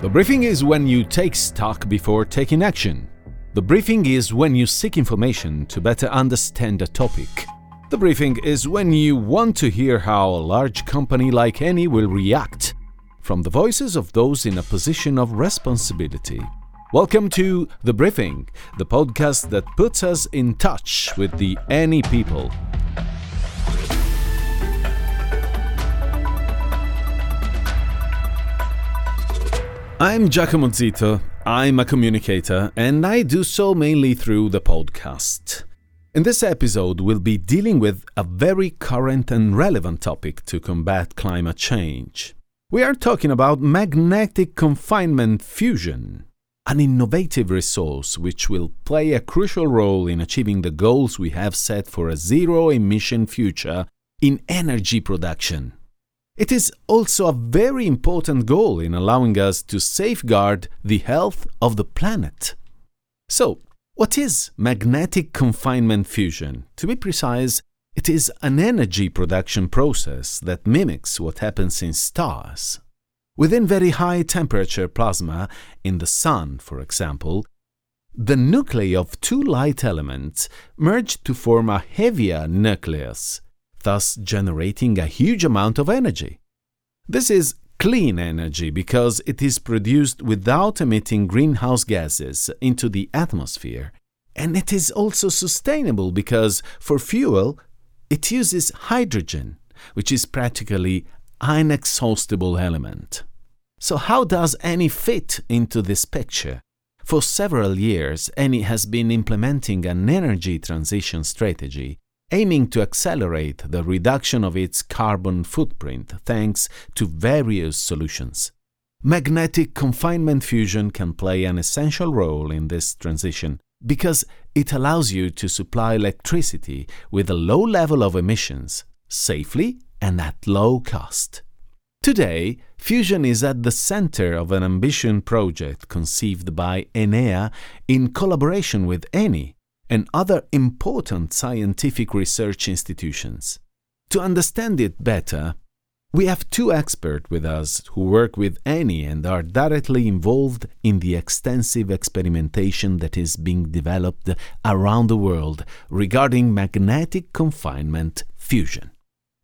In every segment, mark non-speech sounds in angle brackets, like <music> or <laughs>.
The briefing is when you take stock before taking action. The briefing is when you seek information to better understand a topic. The briefing is when you want to hear how a large company like Eni will react from the voices of those in a position of responsibility. Welcome to The Briefing, the podcast that puts us in touch with the Eni people. I'm Giacomo Zito. I'm a communicator, and I do so mainly through the podcast. In this episode, we'll be dealing with a very current and relevant topic to combat climate change. We are talking about magnetic confinement fusion, an innovative resource which will play a crucial role in achieving the goals we have set for a zero emission future in energy production. It is also a very important goal in allowing us to safeguard the health of the planet. So, what is magnetic confinement fusion? To be precise, it is an energy production process that mimics what happens in stars. Within very high temperature plasma, in the Sun, for example, the nuclei of two light elements merge to form a heavier nucleus thus generating a huge amount of energy. This is clean energy because it is produced without emitting greenhouse gases into the atmosphere. And it is also sustainable because for fuel, it uses hydrogen, which is practically an inexhaustible element. So, how does Eni fit into this picture? For several years, Eni has been implementing an energy transition strategy aiming to accelerate the reduction of its carbon footprint thanks to various solutions. Magnetic confinement fusion can play an essential role in this transition because it allows you to supply electricity with a low level of emissions, safely and at low cost. Today, fusion is at the center of an ambition project conceived by Enea in collaboration with Eni and other important scientific research institutions. To understand it better, we have two experts with us who work with Eni and are directly involved in the extensive experimentation that is being developed around the world regarding magnetic confinement fusion.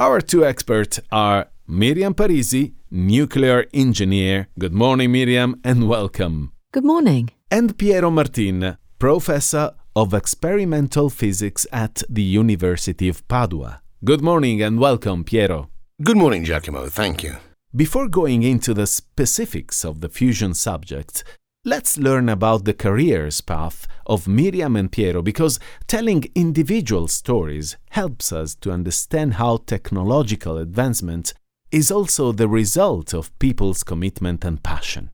Our two experts are Miriam Parisi, nuclear engineer. Good morning, Miriam, and welcome. Good morning. And Piero Martin, professor of experimental physics at the University of Padua. Good morning and welcome, Piero. Good morning, Giacomo. Thank you. Before going into the specifics of the fusion subject, let's learn about the careers path of Miriam and Piero because telling individual stories helps us to understand how technological advancement is also the result of people's commitment and passion.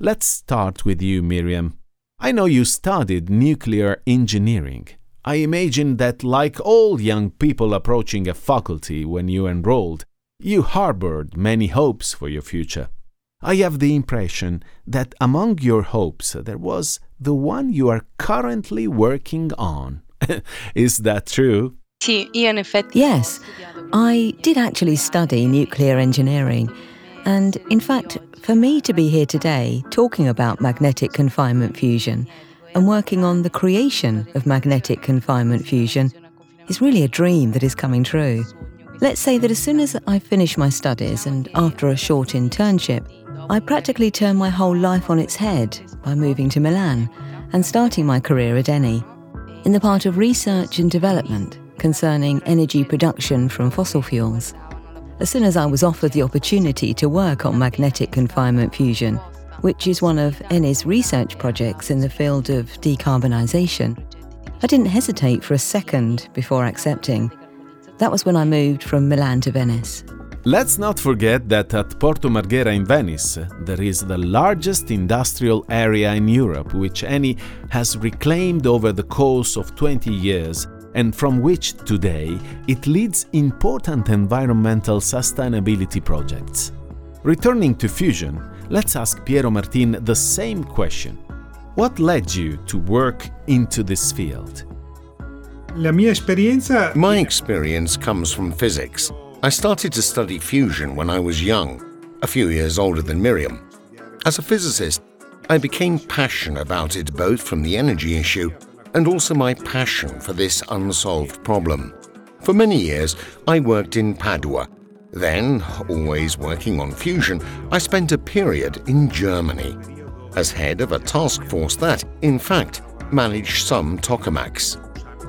Let's start with you, Miriam. I know you studied nuclear engineering. I imagine that, like all young people approaching a faculty when you enrolled, you harbored many hopes for your future. I have the impression that among your hopes there was the one you are currently working on. <laughs> Is that true? Yes, I did actually study nuclear engineering. And in fact, for me to be here today talking about magnetic confinement fusion and working on the creation of magnetic confinement fusion is really a dream that is coming true. Let's say that as soon as I finish my studies and after a short internship, I practically turn my whole life on its head by moving to Milan and starting my career at Eni in the part of research and development concerning energy production from fossil fuels. As soon as I was offered the opportunity to work on magnetic confinement fusion, which is one of Eni's research projects in the field of decarbonisation, I didn't hesitate for a second before accepting. That was when I moved from Milan to Venice. Let's not forget that at Porto Marghera in Venice, there is the largest industrial area in Europe, which Eni has reclaimed over the course of 20 years and from which today it leads important environmental sustainability projects. Returning to fusion, let's ask Piero Martin the same question. What led you to work into this field? My experience comes from physics. I started to study fusion when I was young, a few years older than Miriam. As a physicist, I became passionate about it both from the energy issue and also my passion for this unsolved problem. For many years, I worked in Padua. Then, always working on fusion, I spent a period in Germany as head of a task force that, in fact, managed some tokamaks.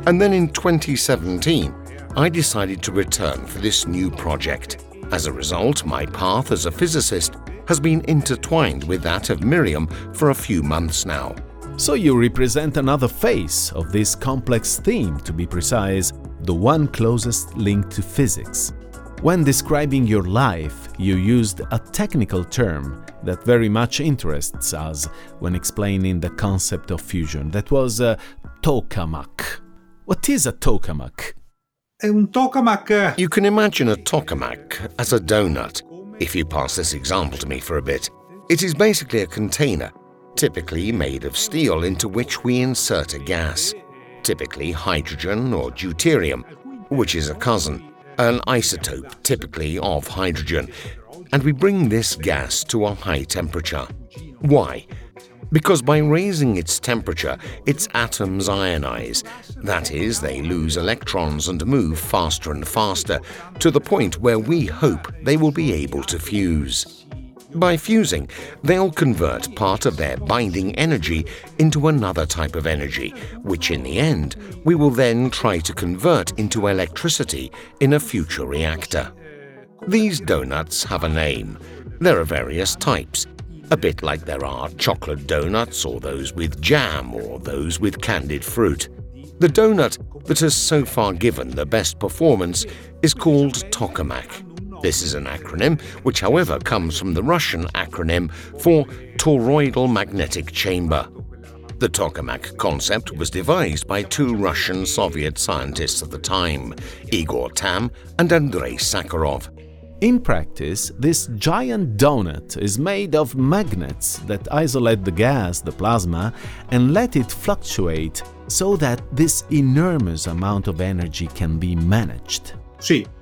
And then in 2017, I decided to return for this new project. As a result, my path as a physicist has been intertwined with that of Miriam for a few months now. So you represent another face of this complex theme, to be precise, the one closest linked to physics. When describing your life, you used a technical term that very much interests us when explaining the concept of fusion. That was a tokamak. What is a tokamak? un tokamak. Uh, you can imagine a tokamak as a donut, if you pass this example to me for a bit. It is basically a container typically made of steel into which we insert a gas, typically hydrogen or deuterium, which is a cousin, an isotope typically of hydrogen, and we bring this gas to a high temperature. Why? Because by raising its temperature, its atoms ionize. That is, they lose electrons and move faster and faster to the point where we hope they will be able to fuse. By fusing, they'll convert part of their binding energy into another type of energy, which in the end, we will then try to convert into electricity in a future reactor. These donuts have a name. There are various types, a bit like there are chocolate donuts or those with jam or those with candied fruit. The donut that has so far given the best performance is called tokamak. This is an acronym which, however, comes from the Russian acronym for toroidal magnetic chamber. The tokamak concept was devised by two Russian Soviet scientists of the time, Igor Tamm and Andrei Sakharov. In practice, this giant donut is made of magnets that isolate the gas, the plasma, and let it fluctuate so that this enormous amount of energy can be managed. Sì, per mantenere.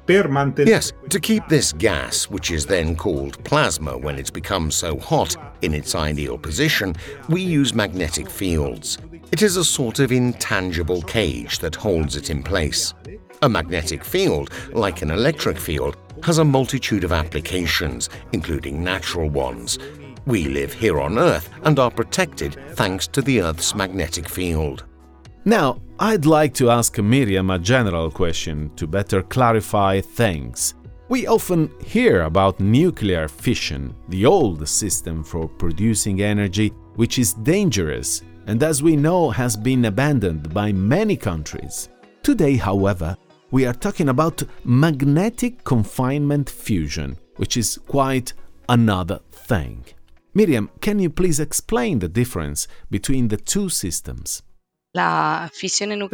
Yes, to keep this gas, which is then called plasma when it's become so hot, in its ideal position, we use magnetic fields. It is a sort of intangible cage that holds it in place. A magnetic field, like an electric field, has a multitude of applications, including natural ones. We live here on Earth and are protected thanks to the Earth's magnetic field. Now, I'd like to ask Miriam a general question to better clarify things. We often hear about nuclear fission, the old system for producing energy, which is dangerous and, as we know, has been abandoned by many countries. Today, however, we are talking about magnetic confinement fusion, which is quite another thing. Miriam, can you please explain the difference between the two systems?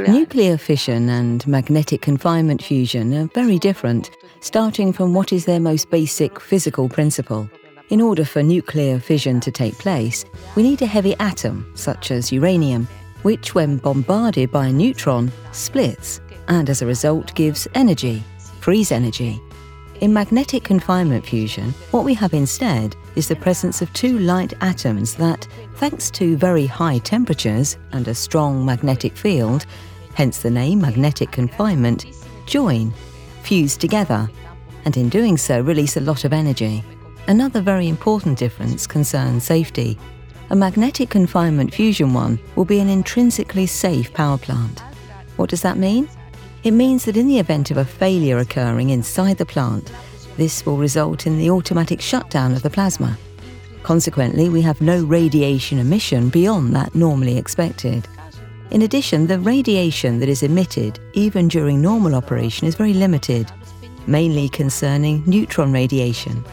Nuclear fission and magnetic confinement fusion are very different, starting from what is their most basic physical principle. In order for nuclear fission to take place, we need a heavy atom, such as uranium, which, when bombarded by a neutron, splits and as a result gives energy, frees energy. In magnetic confinement fusion, what we have instead is the presence of two light atoms that, thanks to very high temperatures and a strong magnetic field, hence the name magnetic confinement, join, fuse together, and in doing so release a lot of energy. Another very important difference concerns safety. A magnetic confinement fusion one will be an intrinsically safe power plant. What does that mean? It means that in the event of a failure occurring inside the plant, this will result in the automatic shutdown of the plasma. Consequently, we have no radiation emission beyond that normally expected. In addition, the radiation that is emitted, even during normal operation, is very limited, mainly concerning neutron radiation.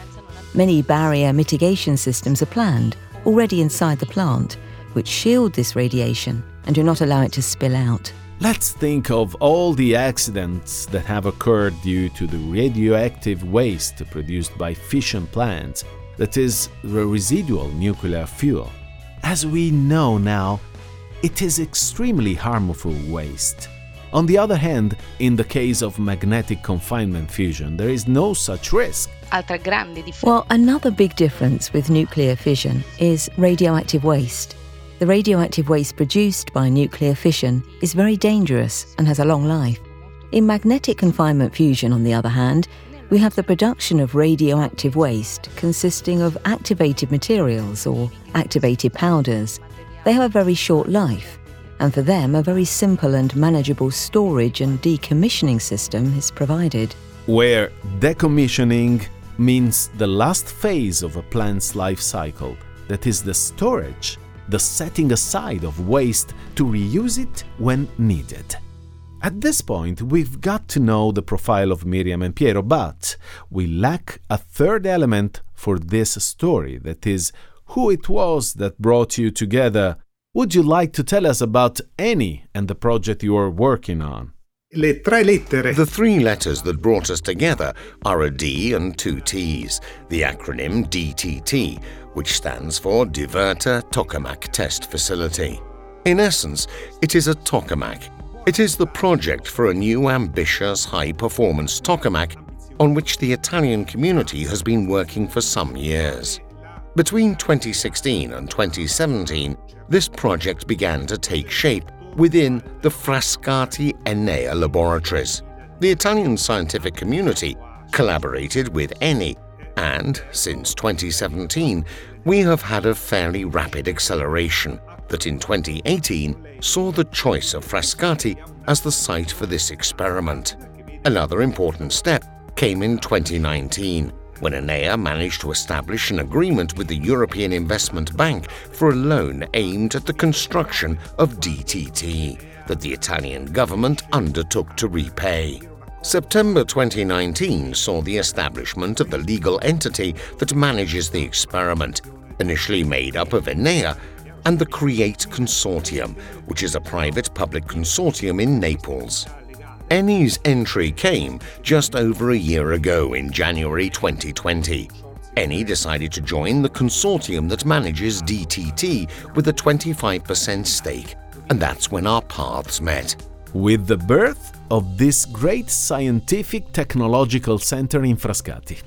Many barrier mitigation systems are planned already inside the plant, which shield this radiation and do not allow it to spill out. Let's think of all the accidents that have occurred due to the radioactive waste produced by fission plants, that is, the residual nuclear fuel. As we know now, it is extremely harmful waste. On the other hand, in the case of magnetic confinement fusion, there is no such risk. Altra grande differenza. Well, another big difference with nuclear fission is radioactive waste. The radioactive waste produced by nuclear fission is very dangerous and has a long life. In magnetic confinement fusion, on the other hand, we have the production of radioactive waste consisting of activated materials or activated powders. They have a very short life, and for them, a very simple and manageable storage and decommissioning system is provided. Where decommissioning means the last phase of a plant's life cycle, that is, the storage, the setting aside of waste to reuse it when needed. At this point, we've got to know the profile of Miriam and Piero, but we lack a third element for this story that is, who it was that brought you together. Would you like to tell us about Eni and the project you are working on? Le tre lettere. The three letters that brought us together are a D and two T's, the acronym DTT, which stands for Divertor Tokamak Test Facility. In essence, it is a tokamak. It is the project for a new ambitious high performance tokamak on which the Italian community has been working for some years. Between 2016 and 2017, this project began to take shape within the Frascati Enea laboratories. The Italian scientific community collaborated with Eni, and since 2017, we have had a fairly rapid acceleration that in 2018 saw the choice of Frascati as the site for this experiment. Another important step came in 2019 when Enea managed to establish an agreement with the European Investment Bank for a loan aimed at the construction of DTT that the Italian government undertook to repay. September 2019 saw the establishment of the legal entity that manages the experiment, initially made up of Enea and the CREATE Consortium, which is a private public consortium in Naples. Eni's entry came just over a year ago in January 2020. Eni decided to join the consortium that manages DTT with a 25% stake, and that's when our paths met. With the birth of this great scientific technological center in Frascati.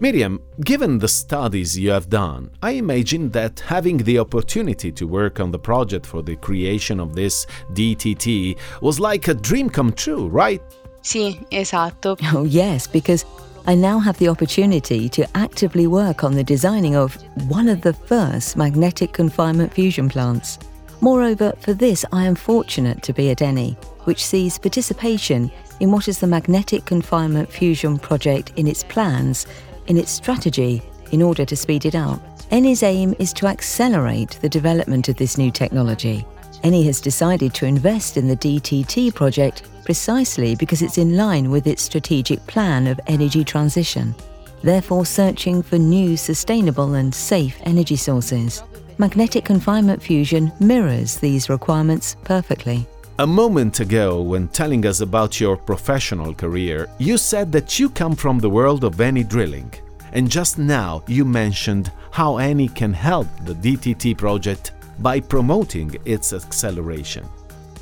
Miriam, given the studies you have done, I imagine that having the opportunity to work on the project for the creation of this DTT was like a dream come true, right? Sì, esatto. Oh, yes, because I now have the opportunity to actively work on the designing of one of the first magnetic confinement fusion plants. Moreover, for this, I am fortunate to be at Eni, which sees participation in what is the magnetic confinement fusion project in its plans, in its strategy, in order to speed it up. Eni's aim is to accelerate the development of this new technology. Eni has decided to invest in the DTT project precisely because it's in line with its strategic plan of energy transition, therefore searching for new sustainable and safe energy sources. Magnetic confinement fusion mirrors these requirements perfectly. A moment ago, when telling us about your professional career, you said that you come from the world of Eni drilling. And just now, you mentioned how Eni can help the DTT project by promoting its acceleration.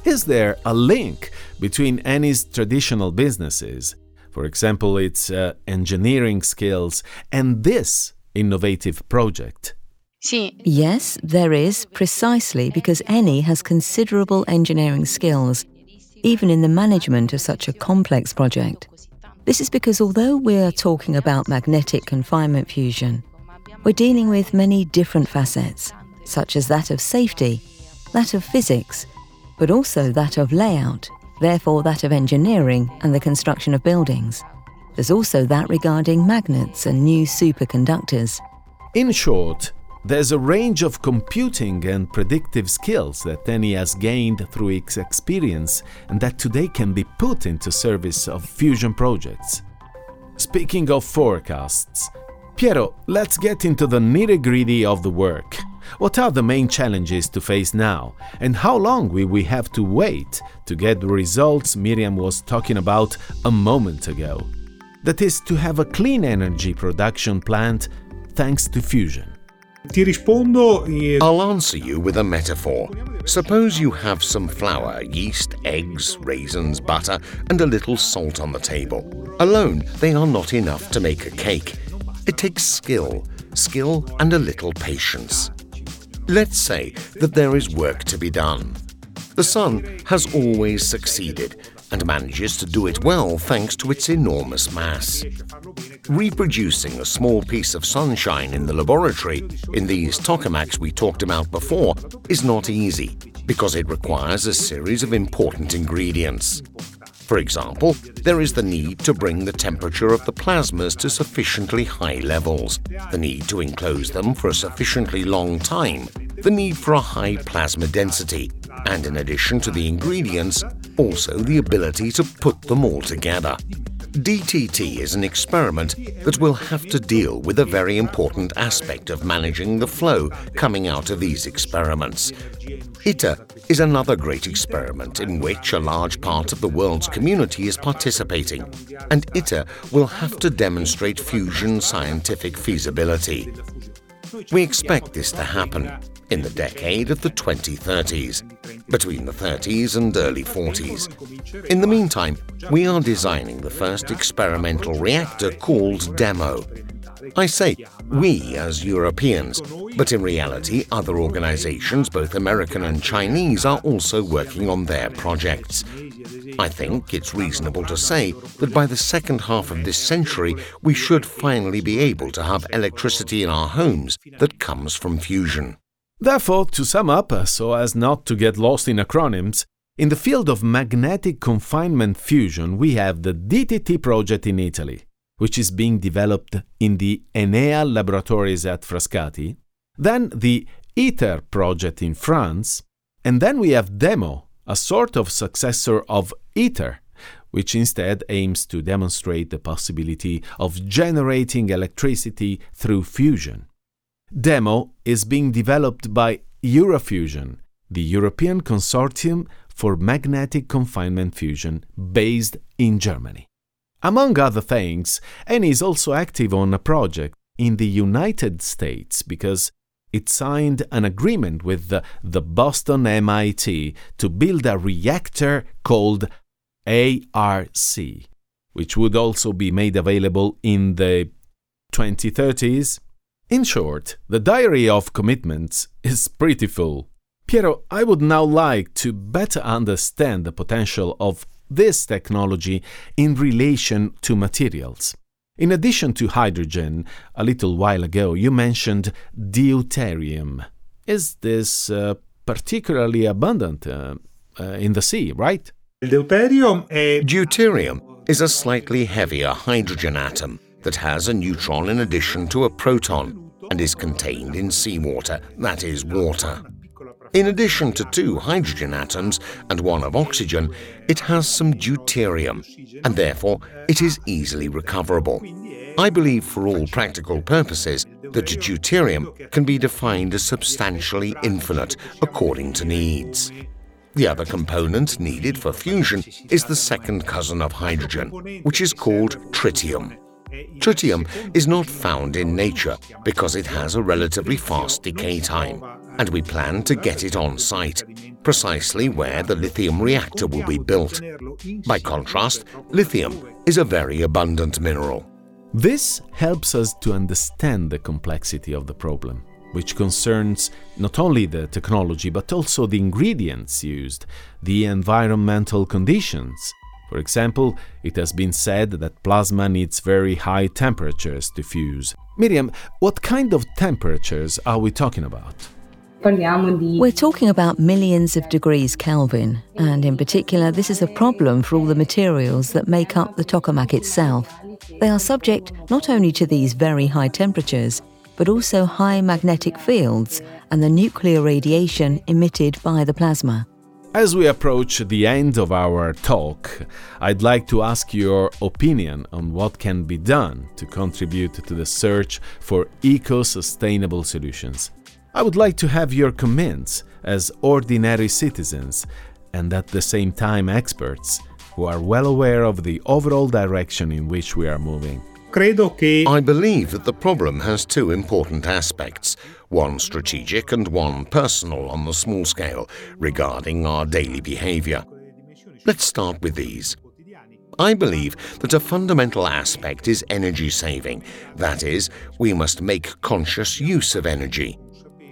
Is there a link between Eni's traditional businesses, for example, its uh, engineering skills, and this innovative project? Sì, Yes, there is, precisely because Eni has considerable engineering skills, even in the management of such a complex project. This is because although we're talking about magnetic confinement fusion, we're dealing with many different facets, such as that of safety, that of physics, but also that of layout, therefore that of engineering and the construction of buildings. There's also that regarding magnets and new superconductors. In short, there's a range of computing and predictive skills that Eni has gained through its experience and that today can be put into service of fusion projects. Speaking of forecasts, Piero, let's get into the nitty gritty of the work. What are the main challenges to face now, and how long will we have to wait to get the results Miriam was talking about a moment ago? That is, to have a clean energy production plant thanks to fusion. Ti rispondo I'll answer you with a metaphor. Suppose you have some flour, yeast, eggs, raisins, butter, and a little salt on the table. Alone, they are not enough to make a cake. It takes skill, skill, and a little patience. Let's say that there is work to be done. The sun has always succeeded and manages to do it well thanks to its enormous mass. Reproducing a small piece of sunshine in the laboratory in these tokamaks we talked about before is not easy because it requires a series of important ingredients. For example, there is the need to bring the temperature of the plasmas to sufficiently high levels, the need to enclose them for a sufficiently long time, the need for a high plasma density, and in addition to the ingredients, also the ability to put them all together. DTT is an experiment that will have to deal with a very important aspect of managing the flow coming out of these experiments. ITER is another great experiment in which a large part of the world's community is participating, and ITER will have to demonstrate fusion scientific feasibility. We expect this to happen in the decade of the 2030s, between the 30s and early 40s. In the meantime, we are designing the first experimental reactor called DEMO. I say we as Europeans, but in reality, other organizations, both American and Chinese, are also working on their projects. I think it's reasonable to say that by the second half of this century, we should finally be able to have electricity in our homes that comes from fusion. Therefore, to sum up, uh, so as not to get lost in acronyms, in the field of magnetic confinement fusion, we have the DTT project in Italy, which is being developed in the Enea laboratories at Frascati, then the ITER project in France, and then we have DEMO, a sort of successor of ITER, which instead aims to demonstrate the possibility of generating electricity through fusion. DEMO is being developed by Eurofusion, the European Consortium for Magnetic Confinement Fusion based in Germany. Among other things, Eni is also active on a project in the United States because it signed an agreement with the, the Boston MIT to build a reactor called ARC, which would also be made available in the 2030s in short, the diary of commitments is pretty full. Piero, I would now like to better understand the potential of this technology in relation to materials. In addition to hydrogen, a little while ago you mentioned deuterium. Is this uh, particularly abundant uh, uh, in the sea, right? il deuterio è Deuterium is a slightly heavier hydrogen atom that has a neutron in addition to a proton and is contained in seawater, that is, water. In addition to two hydrogen atoms and one of oxygen, it has some deuterium, and therefore it is easily recoverable. I believe, for all practical purposes, that deuterium can be defined as substantially infinite according to needs. The other component needed for fusion is the second cousin of hydrogen, which is called tritium. Tritium is not found in nature because it has a relatively fast decay time, and we plan to get it on site, precisely where the lithium reactor will be built. By contrast, lithium is a very abundant mineral. This helps us to understand the complexity of the problem, which concerns not only the technology but also the ingredients used, the environmental conditions. For example, it has been said that plasma needs very high temperatures to fuse. Miriam, what kind of temperatures are we talking about? We're talking about millions of degrees Kelvin, and in particular, this is a problem for all the materials that make up the tokamak itself. They are subject not only to these very high temperatures, but also high magnetic fields and the nuclear radiation emitted by the plasma. As we approach the end of our talk, I'd like to ask your opinion on what can be done to contribute to the search for eco sustainable solutions. I would like to have your comments as ordinary citizens and at the same time experts who are well aware of the overall direction in which we are moving. I believe that the problem has two important aspects one strategic and one personal on the small scale regarding our daily behavior. Let's start with these. I believe that a fundamental aspect is energy saving. That is, we must make conscious use of energy.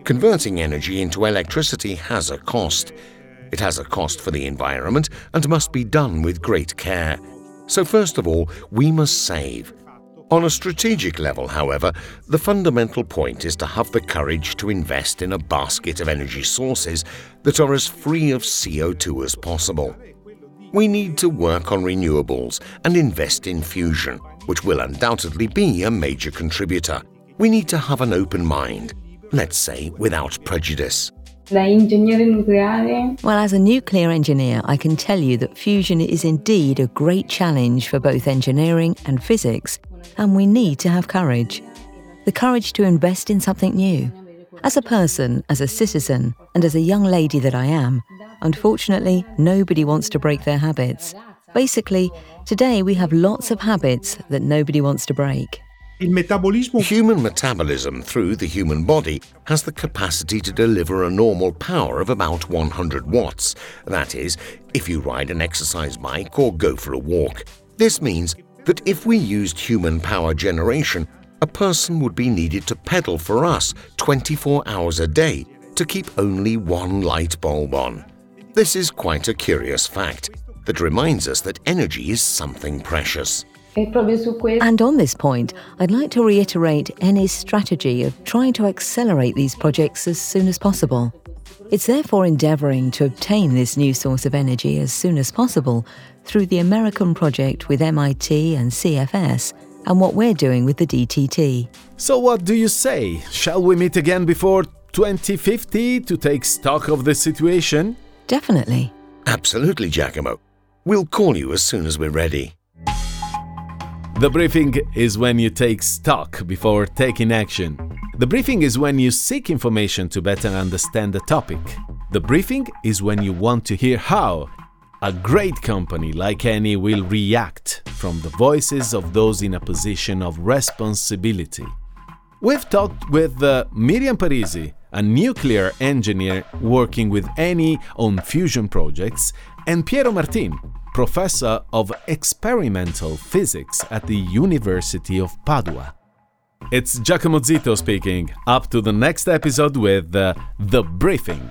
Converting energy into electricity has a cost. It has a cost for the environment and must be done with great care. So, first of all, we must save. On a strategic level, however, the fundamental point is to have the courage to invest in a basket of energy sources that are as free of CO2 as possible. We need to work on renewables and invest in fusion, which will undoubtedly be a major contributor. We need to have an open mind, let's say without prejudice. Da ingegnere nucleare Well, as a nuclear engineer, I can tell you that fusion is indeed a great challenge for both engineering and physics, and we need to have courage. The courage to invest in something new. As a person, as a citizen, and as a young lady that I am, unfortunately, nobody wants to break their habits. Basically, today we have lots of habits that nobody wants to break. il metabolismo Human metabolism through the human body has the capacity to deliver a normal power of about 100 watts. That is, if you ride an exercise bike or go for a walk. This means that if we used human power generation, a person would be needed to pedal for us 24 hours a day to keep only one light bulb on. This is quite a curious fact that reminds us that energy is something precious. proprio su questo And on this point, I'd like to reiterate Eni's strategy of trying to accelerate these projects as soon as possible. It's therefore endeavouring to obtain this new source of energy as soon as possible through the American project with MIT and CFS and what we're doing with the DTT. So, what do you say? Shall we meet again before 2050 to take stock of the situation? Definitely. Absolutely, Giacomo. We'll call you as soon as we're ready. The briefing is when you take stock before taking action. The briefing is when you seek information to better understand the topic. The briefing is when you want to hear how a great company like Eni will react from the voices of those in a position of responsibility. We've talked with uh, Miriam Parisi, a nuclear engineer working with Eni on fusion projects, and Piero Martin, professor of experimental physics at the University of Padua. It's Giacomo Zito speaking. Up to the next episode with uh, The Briefing.